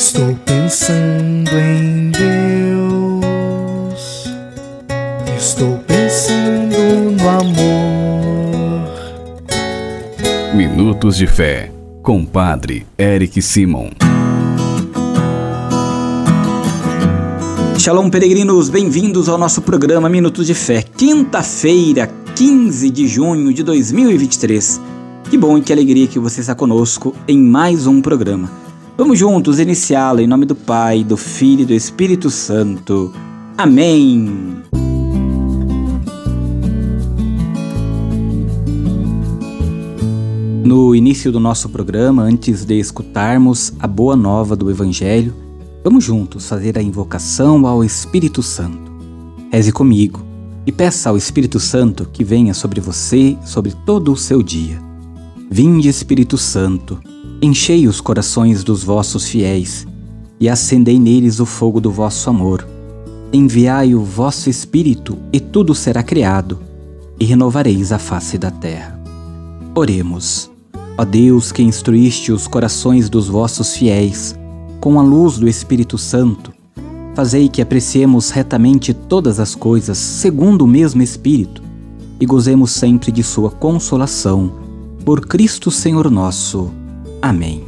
Estou pensando em Deus. Estou pensando no amor. Minutos de Fé, com Padre Eric Simon. Shalom, peregrinos, bem-vindos ao nosso programa Minutos de Fé, quinta-feira, 15 de junho de 2023. Que bom e que alegria que você está conosco em mais um programa. Vamos juntos iniciá-lo em nome do Pai, do Filho e do Espírito Santo. Amém. No início do nosso programa, antes de escutarmos a boa nova do Evangelho, vamos juntos fazer a invocação ao Espírito Santo. Reze comigo e peça ao Espírito Santo que venha sobre você, sobre todo o seu dia. Vinde, Espírito Santo Enchei os corações dos vossos fiéis e acendei neles o fogo do vosso amor. Enviai o vosso Espírito e tudo será criado, e renovareis a face da terra. Oremos. Ó Deus que instruíste os corações dos vossos fiéis com a luz do Espírito Santo, fazei que apreciemos retamente todas as coisas segundo o mesmo Espírito e gozemos sempre de Sua consolação. Por Cristo Senhor nosso. Amém.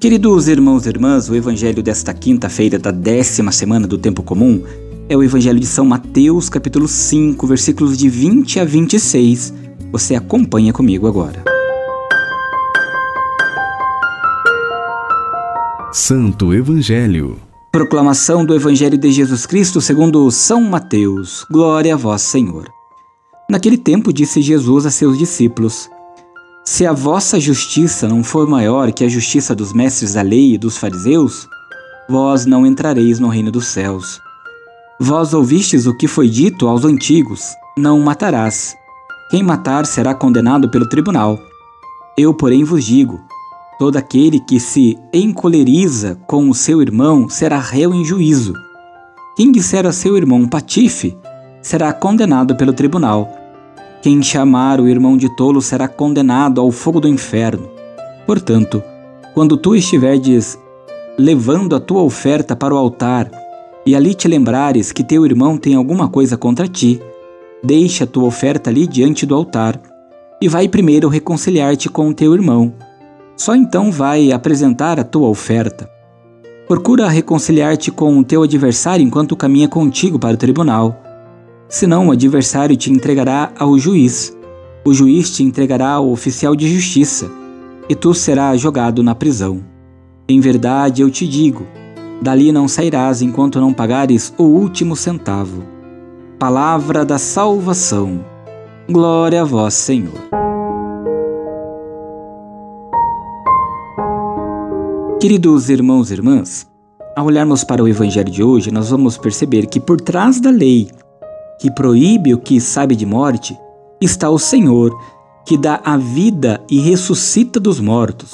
Queridos irmãos e irmãs, o evangelho desta quinta-feira da décima semana do tempo comum é o evangelho de São Mateus, capítulo 5, versículos de 20 a 26. Você acompanha comigo agora. Santo Evangelho. Proclamação do Evangelho de Jesus Cristo segundo São Mateus. Glória a vós, Senhor. Naquele tempo disse Jesus a seus discípulos: se a vossa justiça não for maior que a justiça dos mestres da lei e dos fariseus, vós não entrareis no reino dos céus. Vós ouvistes o que foi dito aos antigos: Não matarás. Quem matar será condenado pelo tribunal. Eu, porém, vos digo: todo aquele que se encoleriza com o seu irmão será réu em juízo. Quem disser a seu irmão patife será condenado pelo tribunal. Quem chamar o irmão de tolo será condenado ao fogo do inferno. Portanto, quando tu estiveres levando a tua oferta para o altar e ali te lembrares que teu irmão tem alguma coisa contra ti, deixa a tua oferta ali diante do altar e vai primeiro reconciliar-te com o teu irmão. Só então vai apresentar a tua oferta. Procura reconciliar-te com o teu adversário enquanto caminha contigo para o tribunal senão o adversário te entregará ao juiz. O juiz te entregará ao oficial de justiça, e tu serás jogado na prisão. Em verdade eu te digo: dali não sairás enquanto não pagares o último centavo. Palavra da salvação. Glória a vós, Senhor. Queridos irmãos e irmãs, ao olharmos para o Evangelho de hoje, nós vamos perceber que por trás da lei que proíbe o que sabe de morte, está o Senhor, que dá a vida e ressuscita dos mortos.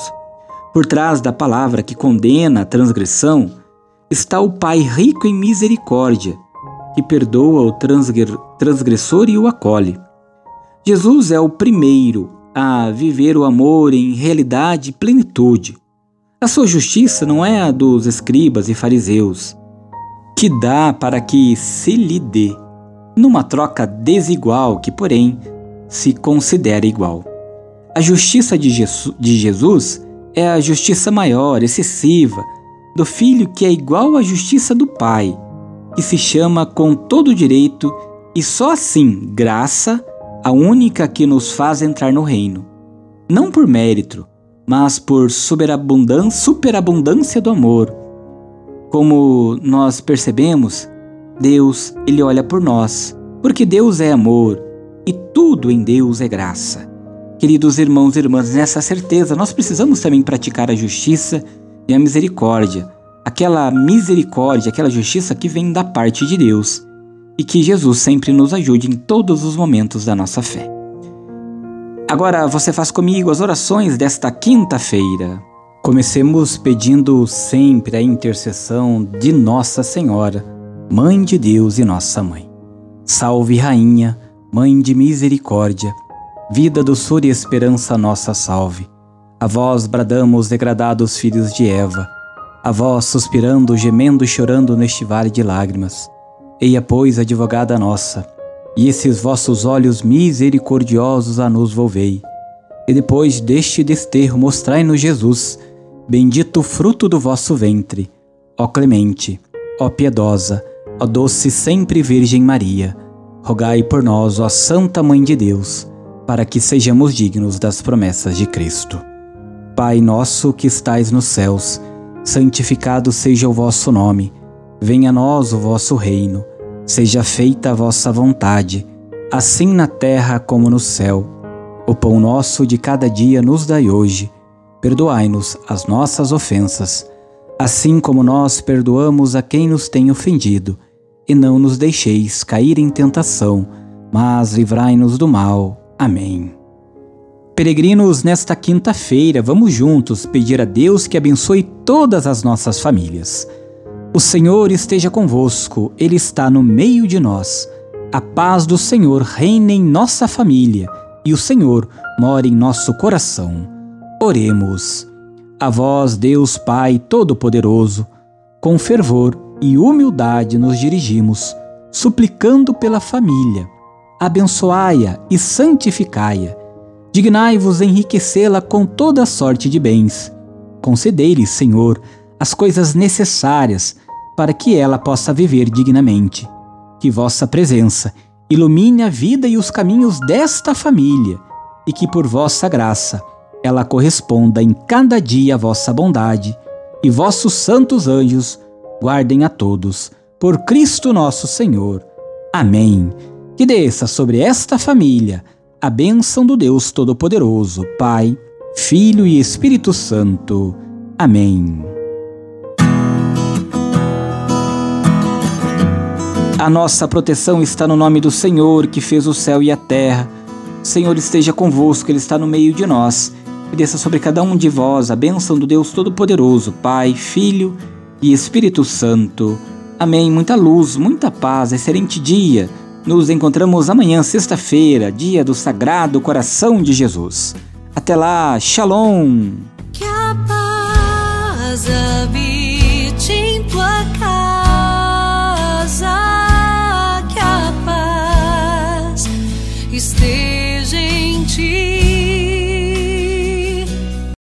Por trás da palavra que condena a transgressão, está o Pai rico em misericórdia, que perdoa o transgressor e o acolhe. Jesus é o primeiro a viver o amor em realidade e plenitude. A sua justiça não é a dos escribas e fariseus, que dá para que se lhe dê numa troca desigual que, porém, se considera igual. A justiça de, Jesus é a justiça maior, excessiva, do Filho que é igual à justiça do Pai, que se chama com todo direito e só assim graça, a única que nos faz entrar no reino. Não por mérito, mas por superabundância, superabundância do amor. Como nós percebemos, Deus, ele olha por nós, porque Deus é amor e tudo em Deus é graça. Queridos irmãos e irmãs, nessa certeza nós precisamos também praticar a justiça e a misericórdia, aquela misericórdia, aquela justiça que vem da parte de Deus, e que Jesus sempre nos ajude em todos os momentos da nossa fé. Agora você faz comigo as orações desta quinta-feira. Comecemos pedindo sempre a intercessão de Nossa Senhora Mãe de Deus e nossa mãe. Salve, Rainha, Mãe de misericórdia, vida, doçura e esperança nossa salve. A vós bradamos, degradados filhos de Eva. a vós suspirando, gemendo e chorando neste vale de lágrimas. Eia, pois, advogada nossa, e esses vossos olhos misericordiosos a nos volvei. E depois deste desterro mostrai-nos Jesus, bendito fruto do vosso ventre. Ó clemente, ó piedosa, ó doce sempre Virgem Maria, rogai por nós, ó Santa Mãe de Deus, para que sejamos dignos das promessas de Cristo. Pai nosso que estais nos céus, santificado seja o vosso nome. Venha a nós o vosso reino. Seja feita a vossa vontade, assim na terra como no céu. O pão nosso de cada dia nos dai hoje. Perdoai-nos as nossas ofensas, assim como nós perdoamos a quem nos tem ofendido. E não nos deixeis cair em tentação, mas livrai-nos do mal. Amém. Peregrinos, nesta quinta-feira, vamos juntos pedir a Deus que abençoe todas as nossas famílias. O Senhor esteja convosco, Ele está no meio de nós. A paz do Senhor reine em nossa família e o Senhor mora em nosso coração. Oremos. A vós, Deus Pai Todo-Poderoso, com fervor e humildade nos dirigimos, suplicando pela família. Abençoai-a e santificai-a Dignai-vos enriquecê-la com toda sorte de bens. Concedei-lhe, Senhor, as coisas necessárias para que ela possa viver dignamente. Que vossa presença ilumine a vida e os caminhos desta família, e que por vossa graça ela corresponda em cada dia à vossa bondade, e vossos santos anjos guardem a todos. Por Cristo nosso Senhor. Amém. Que desça sobre esta família a bênção do Deus Todo-Poderoso, Pai, Filho e Espírito Santo. Amém. A nossa proteção está no nome do Senhor, que fez o céu e a terra. O Senhor esteja convosco, Ele está no meio de nós. E desça sobre cada um de vós a bênção do Deus Todo-Poderoso, Pai, Filho e Espírito Santo. Amém. Muita luz, muita paz, excelente dia nos encontramos amanhã, sexta-feira, dia do Sagrado Coração de Jesus. Até lá, Shalom!